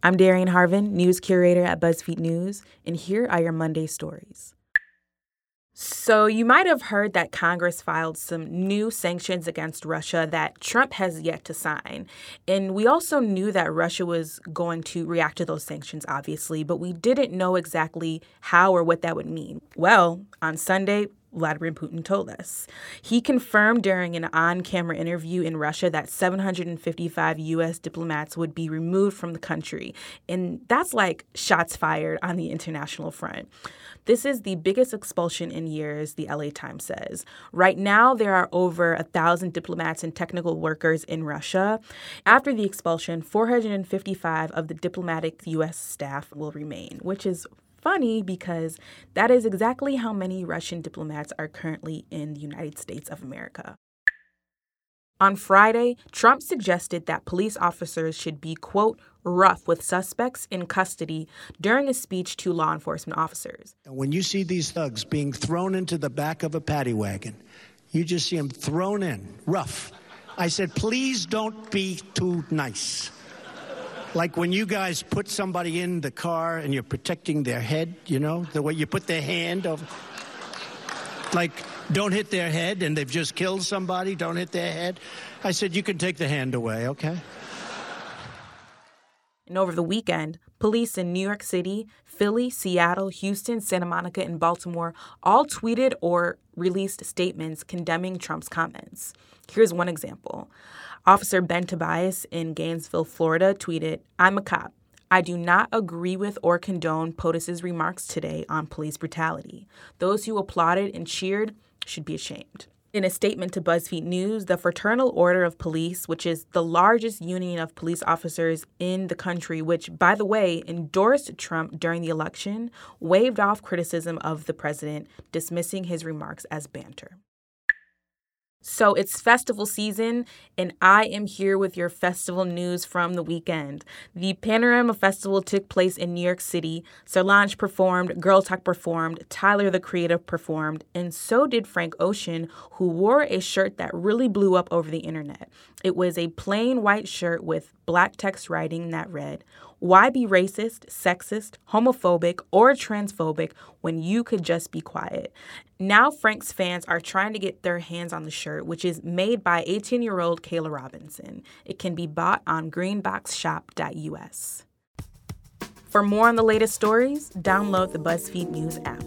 I'm Darian Harvin, news curator at BuzzFeed News, and here are your Monday stories. So, you might have heard that Congress filed some new sanctions against Russia that Trump has yet to sign. And we also knew that Russia was going to react to those sanctions, obviously, but we didn't know exactly how or what that would mean. Well, on Sunday, Vladimir Putin told us. He confirmed during an on camera interview in Russia that 755 U.S. diplomats would be removed from the country. And that's like shots fired on the international front. This is the biggest expulsion in years, the LA Times says. Right now, there are over a thousand diplomats and technical workers in Russia. After the expulsion, 455 of the diplomatic U.S. staff will remain, which is funny because that is exactly how many Russian diplomats are currently in the United States of America. On Friday, Trump suggested that police officers should be, quote, rough with suspects in custody during a speech to law enforcement officers. When you see these thugs being thrown into the back of a paddy wagon, you just see them thrown in, rough. I said, please don't be too nice. Like when you guys put somebody in the car and you're protecting their head, you know, the way you put their hand over. Like, don't hit their head and they've just killed somebody, don't hit their head. I said, you can take the hand away, okay? And over the weekend, police in New York City, Philly, Seattle, Houston, Santa Monica, and Baltimore all tweeted or released statements condemning Trump's comments. Here's one example Officer Ben Tobias in Gainesville, Florida tweeted, I'm a cop. I do not agree with or condone POTUS's remarks today on police brutality. Those who applauded and cheered should be ashamed. In a statement to BuzzFeed News, the Fraternal Order of Police, which is the largest union of police officers in the country, which, by the way, endorsed Trump during the election, waved off criticism of the president, dismissing his remarks as banter. So it's festival season, and I am here with your festival news from the weekend. The Panorama Festival took place in New York City. Solange performed, Girl Talk performed, Tyler the Creator performed, and so did Frank Ocean, who wore a shirt that really blew up over the internet. It was a plain white shirt with black text writing that read, why be racist, sexist, homophobic, or transphobic when you could just be quiet? Now, Frank's fans are trying to get their hands on the shirt, which is made by 18 year old Kayla Robinson. It can be bought on greenboxshop.us. For more on the latest stories, download the BuzzFeed News app.